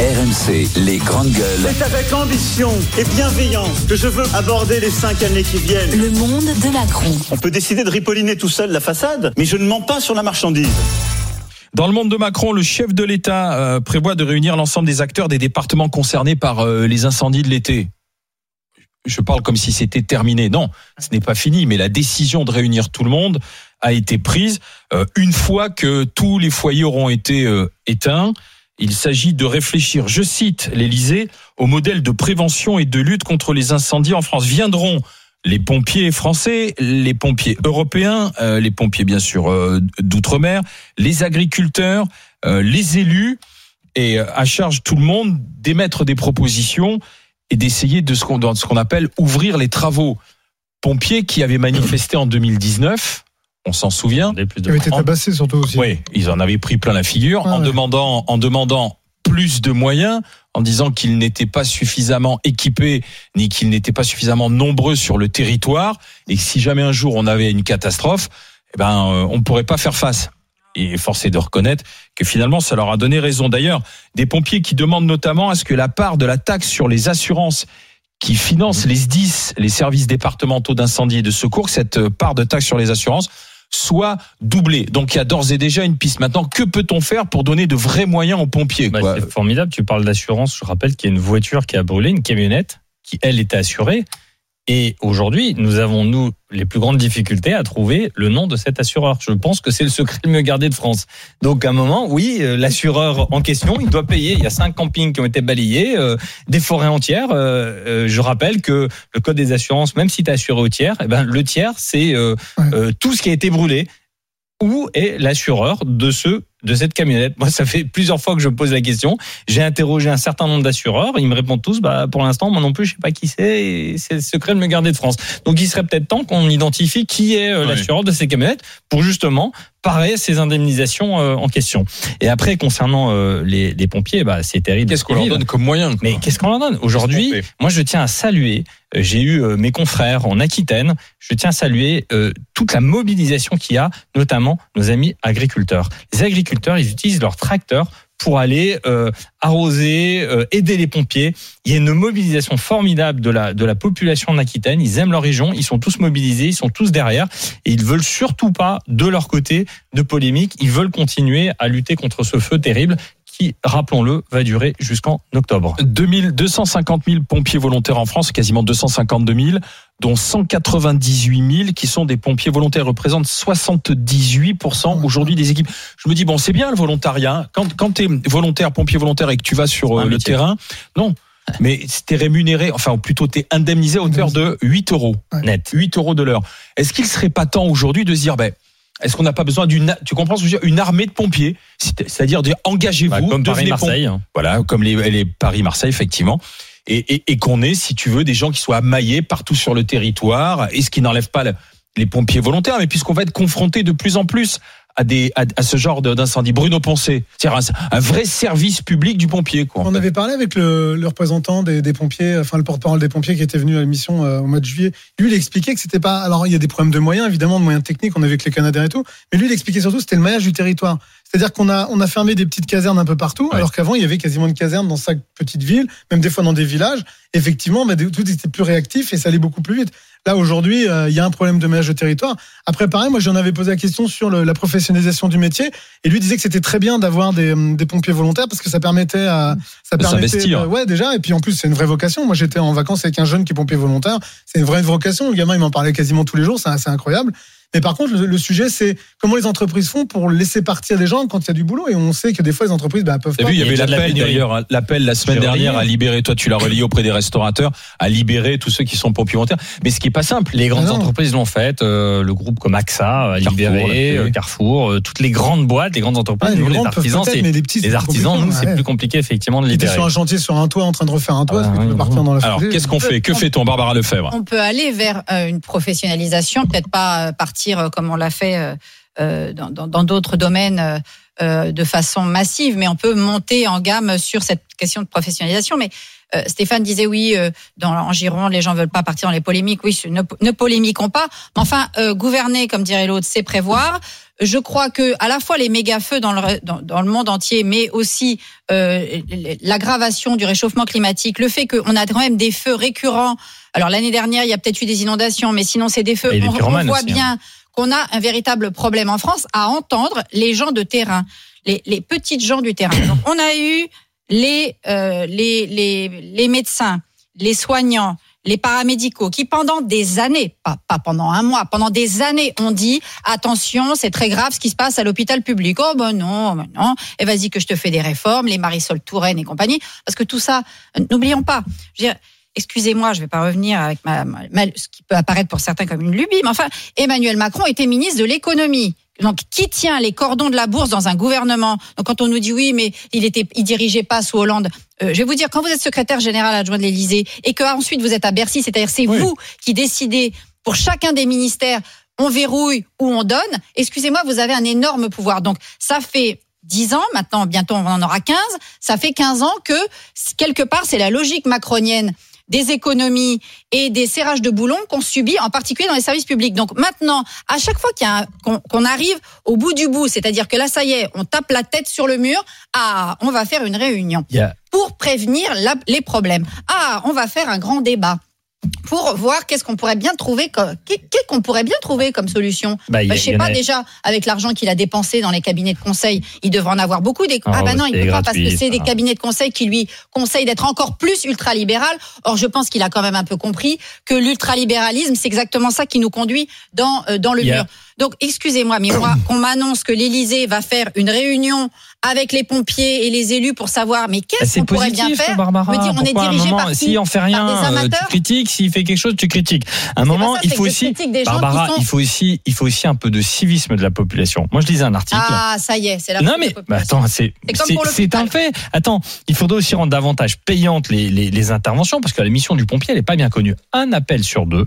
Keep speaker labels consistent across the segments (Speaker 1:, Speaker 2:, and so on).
Speaker 1: RMC, les grandes gueules.
Speaker 2: C'est avec ambition et bienveillance que je veux aborder les cinq années qui viennent.
Speaker 3: Le monde de Macron.
Speaker 2: On peut décider de ripolliner tout seul la façade, mais je ne mens pas sur la marchandise.
Speaker 4: Dans le monde de Macron, le chef de l'État euh, prévoit de réunir l'ensemble des acteurs des départements concernés par euh, les incendies de l'été. Je parle comme si c'était terminé. Non, ce n'est pas fini, mais la décision de réunir tout le monde a été prise euh, une fois que tous les foyers auront été euh, éteints. Il s'agit de réfléchir, je cite l'Élysée, au modèle de prévention et de lutte contre les incendies en France. Viendront les pompiers français, les pompiers européens, euh, les pompiers bien sûr euh, d'outre-mer, les agriculteurs, euh, les élus, et euh, à charge tout le monde d'émettre des propositions et d'essayer de ce qu'on appelle ouvrir les travaux. Pompiers qui avaient manifesté en 2019, on s'en souvient.
Speaker 5: Qui avait été
Speaker 4: En-
Speaker 5: tabassé surtout aussi.
Speaker 4: Oui, ils en avaient pris plein la figure
Speaker 5: Ah
Speaker 4: en
Speaker 5: ouais.
Speaker 4: demandant en demandant plus de moyens, en disant qu'ils n'étaient pas suffisamment équipés ni qu'ils n'étaient pas suffisamment nombreux sur le territoire et que si jamais un jour on avait une catastrophe, eh ben euh, on ne pourrait pas faire face. Et force est de reconnaître que finalement ça leur a donné raison. D'ailleurs, des pompiers qui demandent notamment à ce que la part de la taxe sur les assurances qui finance les SDIS, les services départementaux d'incendie et de secours, cette part de taxe sur les assurances soit doublée. Donc il y a d'ores et déjà une piste. Maintenant, que peut-on faire pour donner de vrais moyens aux pompiers
Speaker 6: Bah, c'est formidable. Tu parles d'assurance. Je rappelle qu'il y a une voiture qui a brûlé, une camionnette, qui elle était assurée. Et aujourd'hui, nous avons, nous, les plus grandes difficultés à trouver le nom de cet assureur. Je pense que c'est le secret le mieux gardé de France. Donc, à un moment, oui, euh, l'assureur en question, il doit payer. Il y a cinq campings qui ont été balayés, euh, des forêts entières. Euh, euh, je rappelle que le code des assurances, même si tu es assuré au tiers, eh ben, le tiers, c'est euh,
Speaker 5: Ouais.
Speaker 6: euh, tout ce qui a été brûlé. Où est l'assureur de ce de cette camionnette Moi, ça fait plusieurs fois que je pose la question. J'ai interrogé un certain nombre d'assureurs. Ils me répondent tous, bah, pour l'instant, moi non plus, je sais pas qui c'est. C'est le secret de me garder de France. Donc, il serait peut-être temps qu'on identifie qui est euh, l'assureur de ces camionnettes pour justement parer ces indemnisations euh, en question. Et après, concernant euh, les, les pompiers, bah, c'est terrible.
Speaker 4: Qu'est-ce qu'on leur donne comme moyen quoi
Speaker 6: Mais qu'est-ce qu'on leur donne Aujourd'hui, moi, je tiens à saluer. J'ai eu mes confrères en Aquitaine. Je tiens à saluer euh, toute la mobilisation qu'il y a, notamment nos amis agriculteurs. Les agriculteurs, ils utilisent leurs tracteurs pour aller euh, arroser, euh, aider les pompiers. Il y a une mobilisation formidable de la de la population d'Aquitaine. Ils aiment leur région, ils sont tous mobilisés, ils sont tous derrière et ils veulent surtout pas de leur côté de polémique. Ils veulent continuer à lutter contre ce feu terrible qui, rappelons-le, va durer jusqu'en octobre.
Speaker 4: 2000, 250 000 pompiers volontaires en France, quasiment 252 000, dont 198 000 qui sont des pompiers volontaires, représentent 78% aujourd'hui des équipes. Je me dis, bon, c'est bien le volontariat. hein. Quand, quand tu es volontaire, pompier volontaire et que tu vas sur euh, le
Speaker 6: métier.
Speaker 4: terrain, non. Mais tu es rémunéré, enfin, ou plutôt tu es indemnisé à hauteur de 8 euros.
Speaker 6: Net.
Speaker 4: 8 euros de l'heure. Est-ce qu'il serait pas temps aujourd'hui de se dire, ben, est-ce qu'on n'a pas besoin d'une, tu comprends ce que je veux dire, une armée de pompiers, C'est- c'est-à-dire dire engagez-vous,
Speaker 6: Bah, comme. Paris-Marseille.
Speaker 4: Voilà, comme les, les Paris-Marseille, effectivement. Et, et, et qu'on ait, si tu veux, des gens qui soient maillés partout sur le territoire, et ce qui n'enlève pas le- les pompiers volontaires, mais puisqu'on va être confronté de plus en plus à, des, à, à ce genre d'incendie. Bruno Poncé, c'est-à-dire un, un vrai service public du pompier. Quoi,
Speaker 5: On
Speaker 4: fait.
Speaker 5: avait parlé avec le, le représentant des, des pompiers, enfin le porte-parole des pompiers qui était venu à l'émission euh, au mois de juillet. Lui, il expliquait que c'était pas. Alors, il y a des problèmes de moyens, évidemment, de moyens techniques. On a vu avec les Canadiens et tout. Mais lui, il expliquait surtout que c'était le maillage du territoire. C'est-à-dire qu'on a, on a fermé des petites casernes un peu partout,
Speaker 4: Ouais.
Speaker 5: alors qu'avant, il y avait quasiment une caserne dans chaque petite ville, même des fois dans des villages. Effectivement, bah, tout était plus réactif et ça allait beaucoup plus vite. Là, aujourd'hui, euh, il y a un problème de maillage de territoire. Après, pareil, moi, j'en avais posé la question sur le- la professionnalisation du métier. Et lui disait que c'était très bien d'avoir des, hum, des pompiers volontaires parce que ça permettait à, ça permettait ouais, déjà. Et puis, en plus, c'est une vraie vocation. Moi, j'étais en vacances avec un jeune qui est pompier volontaire. C'est une vraie vocation. Le gamin, il m'en parlait quasiment tous les jours. C'est incroyable. Mais par contre, le, le sujet, c'est comment les entreprises font pour laisser partir des gens quand il y a du boulot. Et on sait que des fois, les entreprises, bah, peuvent
Speaker 4: T'as
Speaker 5: pas.
Speaker 4: vu, il y
Speaker 6: a
Speaker 4: avait l'appel d'ailleurs, hein, l'appel la semaine dernière à libérer, toi tu l'as relayé auprès des restaurateurs, à libérer tous ceux qui sont pompiers volontaires. Mais ce qui est pas simple.
Speaker 6: Les grandes
Speaker 5: Ah non.
Speaker 6: entreprises l'ont fait, euh, le groupe comme AXA, a
Speaker 4: Carrefour,
Speaker 6: libéré, euh, Carrefour, euh, toutes les grandes boîtes, les grandes entreprises,
Speaker 5: Ouais, les
Speaker 6: nous,
Speaker 5: grandes
Speaker 6: artisans, c'est
Speaker 5: les petits,
Speaker 6: les
Speaker 5: c'est
Speaker 6: artisans, nous, c'est
Speaker 5: ouais.
Speaker 6: plus compliqué effectivement de libérer.
Speaker 5: sur un chantier, sur un toit, en train de refaire un toit,
Speaker 6: Ah,
Speaker 5: parce que tu
Speaker 6: oui,
Speaker 5: peux partir dans la
Speaker 4: Alors, qu'est-ce qu'on fait? Que fait-on, Barbara Lefebvre?
Speaker 7: On peut aller vers euh, une professionnalisation, peut-être pas euh, euh, comme on l'a fait euh, euh, dans d'autres domaines
Speaker 3: de façon massive, mais on peut monter en gamme sur cette question de professionnalisation. Mais Stéphane disait oui, dans, en Gironde, les gens veulent pas partir dans les polémiques. Oui, ne, ne polémiquons pas. Enfin, gouverner, comme dirait l'autre, c'est prévoir. Je crois que à la fois les méga-feux dans le, dans, dans le monde entier, mais aussi euh, l'aggravation du réchauffement climatique, le fait qu'on a quand même des feux récurrents. Alors l'année dernière, il y a peut-être eu des inondations, mais sinon c'est des feux. On, voit
Speaker 6: aussi, hein.
Speaker 3: bien qu'on a un véritable problème en France à entendre les gens de terrain, les, les petites gens du terrain. Donc on a eu les, euh, les, les, les médecins, les soignants, les paramédicaux qui pendant des années, pas, pendant un mois, pendant des années ont dit attention, c'est très grave ce qui se passe à l'hôpital public. Oh ben non, ben non, et vas-y que je te fais des réformes, les Marisol Touraine et compagnie, parce que tout ça, n'oublions pas. Je veux Excusez-moi, je vais pas revenir avec ma- ce qui peut apparaître pour certains comme une lubie, mais enfin, Emmanuel Macron était ministre de l'économie. Donc, qui tient les cordons de la bourse dans un gouvernement Donc, quand on nous dit oui, mais il était, il dirigeait pas sous Hollande. Euh, je vais vous dire, quand vous êtes secrétaire général adjoint de l'Élysée et que ensuite vous êtes à Bercy, c'est-à-dire c'est
Speaker 5: Oui.
Speaker 3: vous qui décidez pour chacun des ministères, on verrouille ou on donne. Excusez-moi, vous avez un énorme pouvoir. Donc, ça fait 10 ans, maintenant bientôt on en aura 15, ça fait 15 ans que quelque part c'est la logique macronienne des économies et des serrages de boulons qu'on subit, en particulier dans les services publics. Donc maintenant, à chaque fois qu'il y a un- qu'on qu'on arrive au bout du bout, c'est-à-dire que là, ça y est, on tape la tête sur le mur, ah, on va faire une réunion pour prévenir la- les problèmes. Ah, on va faire un grand débat pour voir qu'est-ce qu'on pourrait bien trouver comme qu'est-ce qu'on pourrait bien trouver comme solution.
Speaker 6: Bah,
Speaker 3: Bah,
Speaker 6: a-
Speaker 3: je sais pas
Speaker 6: a-
Speaker 3: déjà avec l'argent qu'il a dépensé dans les cabinets de conseil, il devrait en avoir beaucoup. Des...
Speaker 6: Ah
Speaker 3: Ah, bah non, il
Speaker 6: c'est
Speaker 3: peut pas parce que c'est des cabinets de conseil qui lui conseillent d'être encore plus ultralibéral. Or, je pense qu'il a quand même un peu compris que l'ultralibéralisme, c'est exactement ça qui nous conduit dans euh, dans le mur. Donc, excusez-moi, mais moi, qu'on m'annonce que l'Élysée va faire une réunion avec les pompiers et les élus pour savoir, mais qu'est-ce qu'on pourrait bien faire
Speaker 6: Barbara.
Speaker 3: Me dire, on est dirigé
Speaker 6: moment,
Speaker 3: par qui
Speaker 6: S'il en fait rien,
Speaker 3: des
Speaker 6: euh, tu critiques. S'il fait quelque chose, tu critiques. À un moment,
Speaker 3: ça,
Speaker 6: il faut aussi.
Speaker 3: des
Speaker 6: Barbara,
Speaker 3: sont-
Speaker 6: il faut aussi, il faut aussi un peu de civisme de la population. Moi, je lisais un article.
Speaker 3: Ah, ça y est, c'est la
Speaker 6: non mais bah, attends, c'est un fait. Attends, il faudrait aussi rendre davantage payantes les, les, les interventions parce que la mission du pompier elle est pas bien connue. Un appel sur deux,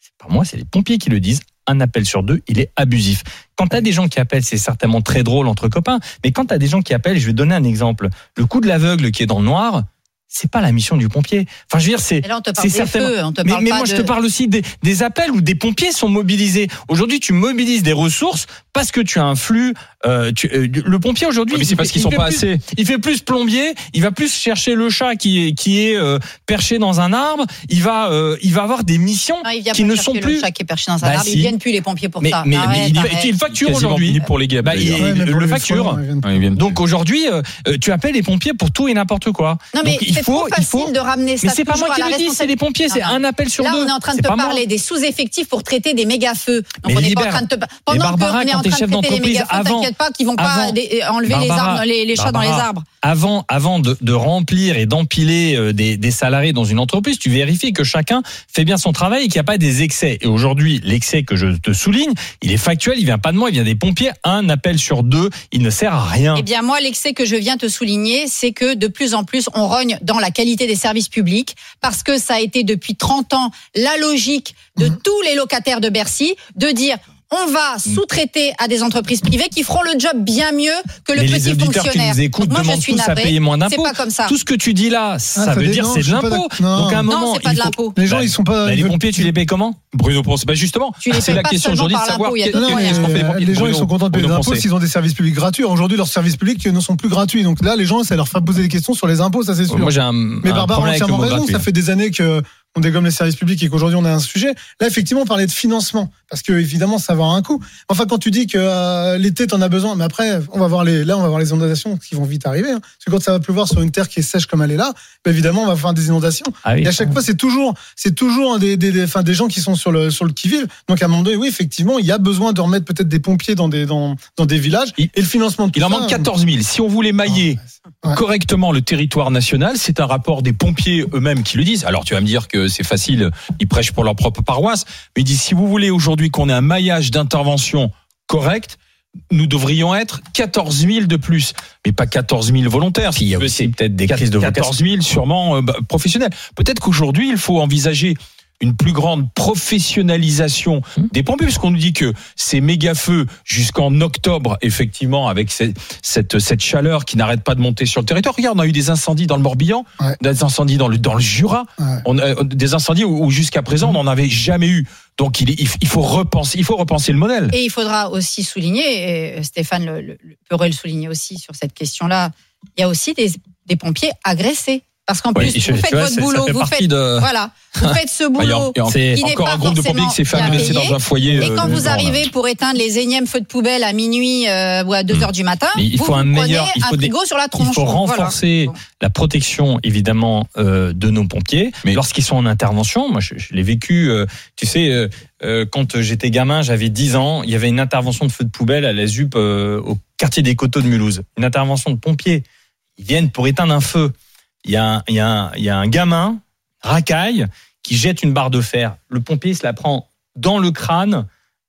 Speaker 6: c'est pas moi, c'est les pompiers qui le disent. Un appel sur deux, il est abusif. Quand t'as des gens qui appellent, c'est certainement très drôle entre copains. Mais quand t'as des gens qui appellent, je vais donner un exemple. Le coup de l'aveugle qui est dans le noir, c'est pas la mission du pompier. Enfin, je veux dire, c'est c'est certainement-
Speaker 3: feux, on te
Speaker 6: mais,
Speaker 3: parle
Speaker 6: mais
Speaker 3: pas
Speaker 6: moi, je te parle aussi des, des appels où des pompiers sont mobilisés. Aujourd'hui, tu mobilises des ressources parce que tu as un flux. euh, tu- euh, le pompier aujourd'hui,
Speaker 4: mais c'est
Speaker 6: il
Speaker 4: parce
Speaker 6: fait-
Speaker 4: qu'ils
Speaker 6: il
Speaker 4: sont pas
Speaker 6: plus-
Speaker 4: assez.
Speaker 6: il fait plus plombier, il va plus chercher le chat qui est qui est euh, perché dans un arbre. Il va euh, il va avoir des missions
Speaker 3: Non, il vient
Speaker 6: qui
Speaker 3: pas
Speaker 6: ne sont plus.
Speaker 3: le chat qui est perché dans un
Speaker 6: Bah,
Speaker 3: arbre.
Speaker 6: si.
Speaker 3: Ils viennent plus les pompiers pour
Speaker 6: Mais,
Speaker 3: ça.
Speaker 6: mais, mais
Speaker 3: Arrête,
Speaker 6: il facture aujourd'hui.
Speaker 4: pour les guêpes.
Speaker 6: Bah, il-.
Speaker 5: Ouais, mais
Speaker 6: le
Speaker 5: les
Speaker 6: facture.
Speaker 4: Ouais,
Speaker 6: Donc aujourd'hui, tu appelles les pompiers pour tout et n'importe quoi.
Speaker 3: Non, mais
Speaker 6: Donc, il
Speaker 3: c'est
Speaker 6: faut il
Speaker 3: facile
Speaker 6: faut.
Speaker 3: de ramener ça
Speaker 6: Mais c'est pas moi qui le dis, c'est les pompiers, c'est un appel sur
Speaker 3: Là,
Speaker 6: deux.
Speaker 3: on est en train de te parler des sous-effectifs pour traiter des méga-feux.
Speaker 6: Mais
Speaker 3: Donc, on n'est pas en train de te
Speaker 6: Mais
Speaker 3: Pendant est en
Speaker 6: t'es
Speaker 3: train
Speaker 6: chef
Speaker 3: de traiter les
Speaker 6: d'entreprise, avant-
Speaker 3: t'inquiète pas qu'ils vont pas dé- enlever les,
Speaker 6: Barbara,
Speaker 3: arbres, les, les chats dans les arbres.
Speaker 6: avant, avant de, de remplir et d'empiler euh, des, des salariés dans une entreprise, tu vérifies que chacun fait bien son travail et qu'il n'y a pas des excès. Et aujourd'hui, l'excès que je te souligne, il est factuel, il vient pas de moi, il vient des pompiers. Un appel sur deux, il ne sert à rien.
Speaker 3: Eh bien, moi, l'excès que je viens te souligner, c'est que de plus en plus, on rogne dans la qualité des services publics parce que ça a été depuis 30 ans la logique de
Speaker 6: Mhm.
Speaker 3: tous les locataires de Bercy de dire on va sous-traiter à des entreprises privées qui feront le job bien mieux que le
Speaker 6: Mais les
Speaker 3: petit
Speaker 6: qui
Speaker 3: fonctionnaire.
Speaker 6: nous écoutent
Speaker 3: Donc moi, je suis
Speaker 6: tous à
Speaker 3: navrée.
Speaker 6: payer moins
Speaker 3: C'est
Speaker 6: d'impôts.
Speaker 3: pas comme ça.
Speaker 6: Tout ce que tu dis là, ça
Speaker 5: ça
Speaker 6: veut dire
Speaker 5: non,
Speaker 6: c'est de l'impôt.
Speaker 5: Non.
Speaker 6: Donc à un
Speaker 5: Non,
Speaker 6: moment,
Speaker 3: c'est pas de
Speaker 6: faut-
Speaker 3: l'impôt.
Speaker 5: Les gens,
Speaker 6: Bah,
Speaker 5: ils sont pas.
Speaker 6: bah, les pompiers, tu les payes comment
Speaker 4: Bruno Ponce. Bah justement,
Speaker 3: les
Speaker 4: c'est la
Speaker 3: pas
Speaker 4: question aujourd'hui de savoir
Speaker 5: Non,
Speaker 4: les
Speaker 5: les gens, ils sont contents de payer des impôts
Speaker 4: Poncet.
Speaker 5: s'ils ont des services publics gratuits. Aujourd'hui, leurs services publics ne sont plus gratuits. Donc là, les gens, ça leur fait poser des questions sur les impôts, ça c'est sûr.
Speaker 6: Moi j'ai un,
Speaker 5: Mais Barbara entièrement raison.
Speaker 6: gratuit.
Speaker 5: Ça fait des années que on dégomme les services publics et qu'aujourd'hui on a un sujet. Là, effectivement, on parlait de financement parce que évidemment, ça va avoir un coût. Enfin, quand tu dis que euh, l'été t'en as besoin, mais après, on va voir les, là, on va voir les inondations qui vont vite arriver. hein. Parce que quand ça va pleuvoir sur une terre qui est sèche comme elle est là, bah, évidemment, on va faire des inondations.
Speaker 6: Ah oui.
Speaker 5: Et à chaque fois, c'est toujours, c'est toujours des, des, des, enfin, des gens qui sont sur le, sur le qui-vive. Donc, à un moment donné, oui, effectivement, il y a besoin de remettre peut-être des pompiers dans des, dans, dans des villages.
Speaker 4: Il-
Speaker 5: et le financement de tout
Speaker 4: Il en manque 14 000. Si on voulait mailler
Speaker 5: Ouais.
Speaker 4: correctement le territoire national, c'est un rapport des pompiers eux-mêmes qui le disent. Alors tu vas me dire que c'est facile, ils prêchent pour leur propre paroisse, mais ils disent si vous voulez aujourd'hui qu'on ait un maillage d'intervention correct, nous devrions être 14 000 de plus, mais pas 14 000 volontaires.
Speaker 6: Il y a aussi peut-être des crises de
Speaker 4: 14 000 sûrement euh, bah, professionnels. Peut-être qu'aujourd'hui, il faut envisager une plus grande professionnalisation des pompiers, puisqu'on nous dit que ces méga feux jusqu'en octobre, effectivement, avec cette, cette, cette chaleur qui n'arrête pas de monter sur le territoire. Regarde, on a eu des incendies dans le Morbihan,
Speaker 5: Ouais.
Speaker 4: des incendies dans le, dans le Jura,
Speaker 5: Ouais.
Speaker 4: on a, des incendies où, où jusqu'à présent on n'en avait jamais eu. Donc il, il, il faut repenser, il faut repenser le modèle.
Speaker 3: Et il faudra aussi souligner, et Stéphane le, le, le- pourrait le souligner aussi sur cette question-là, il y a aussi des, des pompiers agressés. Parce qu'en plus,
Speaker 6: je-
Speaker 3: vous faites
Speaker 6: vois,
Speaker 3: votre boulot,
Speaker 6: fait
Speaker 3: vous faites,
Speaker 6: de-
Speaker 3: voilà, vous faites ce
Speaker 4: Ah,
Speaker 3: boulot.
Speaker 4: il y a
Speaker 6: C'est-
Speaker 4: encore
Speaker 3: pas
Speaker 4: un groupe de pompiers qui s'est fait agresser dans un foyer.
Speaker 3: Et
Speaker 4: euh,
Speaker 3: quand vous
Speaker 4: là.
Speaker 3: arrivez pour éteindre les énièmes feux de poubelle à minuit euh, ou à 2
Speaker 6: Hmm.
Speaker 3: heures du matin,
Speaker 6: Mais il
Speaker 3: vous
Speaker 6: faut un meilleur- il faut
Speaker 3: un
Speaker 6: des-
Speaker 3: frigo sur la tronche.
Speaker 6: Il faut renforcer la protection évidemment euh, de nos pompiers
Speaker 4: Mais-
Speaker 6: lorsqu'ils sont en intervention. Moi, je, je l'ai vécu. euh, tu sais, quand j'étais gamin, j'avais 10 ans. Il y avait une intervention de feu de poubelle à la ZUP euh, au quartier des Coteaux de Mulhouse. Une intervention de pompiers. Ils viennent pour éteindre un feu. Il y a un, gamin racaille qui jette une barre de fer. Le pompier se la prend dans le crâne.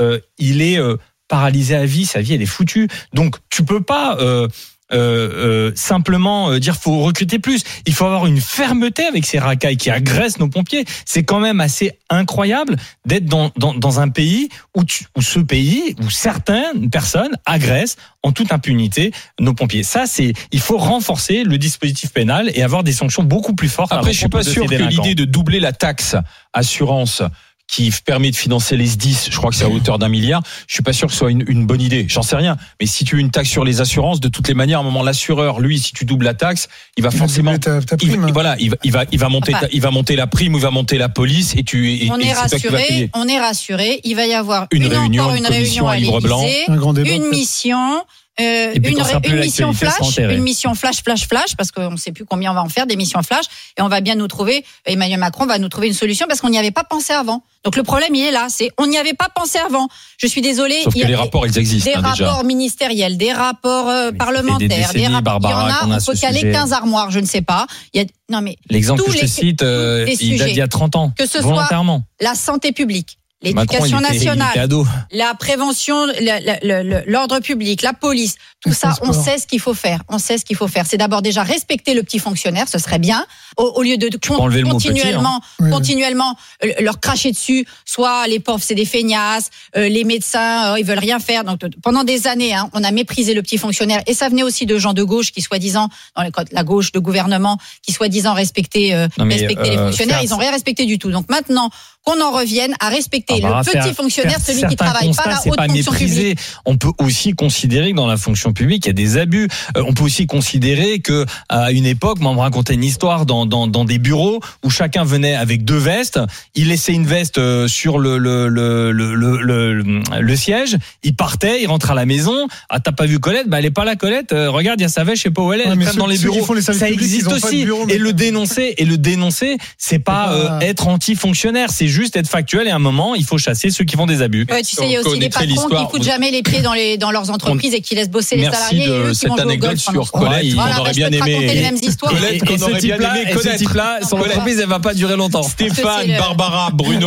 Speaker 6: Euh, il est euh, paralysé à vie. Sa vie, elle est foutue. Donc, tu peux pas. euh, euh, euh, simplement euh, dire faut recruter plus. Il faut avoir une fermeté avec ces racailles qui agressent nos pompiers. C'est quand même assez incroyable d'être dans, dans, dans un pays où, tu- où ce pays, où certaines personnes agressent en toute impunité nos pompiers. Ça, c'est il faut renforcer le dispositif pénal et avoir des sanctions beaucoup plus fortes. à
Speaker 4: Après, je suis pas sûr que l'idée de doubler la taxe assurance qui permet de financer les SDIS, je crois que c'est à hauteur d'un milliard, je suis pas sûr que ce soit une, une bonne idée. J'en sais rien. Mais si tu veux une taxe sur les assurances, de toutes les manières, à un moment, l'assureur, lui, si tu doubles la taxe, il va
Speaker 5: Il
Speaker 4: forcément...
Speaker 5: ta-
Speaker 4: il-
Speaker 5: prime.
Speaker 4: voilà, il va, il va, il va monter,
Speaker 3: Enfin.
Speaker 4: ta- il va monter la prime, ou il va monter la police, et tu, et,
Speaker 3: On
Speaker 4: et
Speaker 3: est
Speaker 4: c'est toi qui vas
Speaker 3: rassuré,
Speaker 4: payer.
Speaker 3: on est rassuré. Il va y avoir
Speaker 4: Une
Speaker 3: une,
Speaker 4: réunion,
Speaker 3: encore
Speaker 4: une
Speaker 3: une réunion
Speaker 4: à
Speaker 3: à
Speaker 4: livre blanc.
Speaker 5: Un grand débat.
Speaker 3: une mission, euh, une, mission flash, une mission flash, flash, flash, parce qu'on ne sait plus combien on va en faire des missions flash, et on va bien nous trouver. Emmanuel Macron va nous trouver une solution parce qu'on n'y avait pas pensé avant. Donc le problème il est là, c'est on n'y avait pas pensé avant. Je suis désolée.
Speaker 4: Sauf
Speaker 3: il y
Speaker 4: que
Speaker 3: a
Speaker 4: les rapports, ils existent
Speaker 3: des
Speaker 4: hein, déjà.
Speaker 3: rapports ministériels, des rapports euh,
Speaker 6: des
Speaker 3: parlementaires, des,
Speaker 6: décennies,
Speaker 3: rapports. Il y en a,
Speaker 6: a
Speaker 3: caler
Speaker 6: sujet.
Speaker 3: 15 armoires, je ne sais pas. Il y a, non mais
Speaker 6: L'exemple que je te
Speaker 3: les-
Speaker 6: cite, euh, il date d'il y a 30 ans.
Speaker 3: Que ce soit la santé publique, l'éducation nationale, la prévention, l'ordre public, la police, tout ça, on sait ce qu'il faut faire. On sait ce qu'il faut faire. C'est d'abord déjà respecter le petit fonctionnaire, ce serait bien, au, au lieu de
Speaker 6: petit, hein.
Speaker 3: continuellement,
Speaker 5: Oui,
Speaker 3: continuellement euh, leur cracher dessus. Soit les pauvres, c'est des feignasses, euh, les médecins, euh, ils veulent rien faire. Donc pendant des années, hein, on a méprisé le petit fonctionnaire, et ça venait aussi de gens de gauche qui soi-disant, dans les- la gauche de gouvernement, qui soi-disant respectaient, euh,
Speaker 6: Non, mais,
Speaker 3: respectaient les fonctionnaires.
Speaker 6: faire-
Speaker 3: Ils ont rien respecté du tout. Donc maintenant qu'on en revienne à respecter
Speaker 6: Ah bah,
Speaker 3: le petit fonctionnaire, celui qui travaille pas
Speaker 6: constats,
Speaker 3: la
Speaker 6: c'est
Speaker 3: haute
Speaker 6: pas
Speaker 3: fonction
Speaker 6: mépriser.
Speaker 3: publique.
Speaker 6: On peut aussi considérer que dans la fonction publique, il y a des abus. Euh, on peut aussi considérer que à une époque, moi, on me racontait une histoire dans, dans, dans des bureaux où chacun venait avec deux vestes. Il laissait une veste euh, sur le, le, le, le, le, le- le siège. Il partait, il rentre à la maison. Ah, t'as pas vu Colette? Bah, elle est pas là, Colette. Euh, regarde, il y a sa veste, je sais pas où elle est.
Speaker 5: Ouais,
Speaker 6: elle
Speaker 5: ceux-
Speaker 6: dans les bureaux.
Speaker 5: les
Speaker 6: Ça existe
Speaker 5: pas
Speaker 6: aussi.
Speaker 5: bureau,
Speaker 6: et le dénoncer, et le dénoncer, c'est pas,
Speaker 5: pas-
Speaker 6: euh, être anti-fonctionnaire. C'est juste être factuel et à un moment, il faut chasser ceux qui font des abus.
Speaker 3: Ouais, tu sais, il y a
Speaker 4: On
Speaker 3: aussi des patrons qui foutent jamais les pieds dans, les, dans leurs entreprises et qui laissent bosser les
Speaker 4: Merci
Speaker 3: salariés. et
Speaker 4: de
Speaker 3: eux qui
Speaker 4: cette
Speaker 3: au
Speaker 4: anecdote
Speaker 3: pendant
Speaker 4: sur. Colette,
Speaker 3: Voilà, bah,
Speaker 4: aurait bien aimé.
Speaker 3: les mêmes histoires.
Speaker 4: Colette, qu'on
Speaker 6: et
Speaker 4: aurait bien aimé
Speaker 6: et
Speaker 4: connaître.
Speaker 6: son
Speaker 3: Colette.
Speaker 6: entreprise, elle va pas durer longtemps.
Speaker 4: Stéphane, Barbara, Bruno.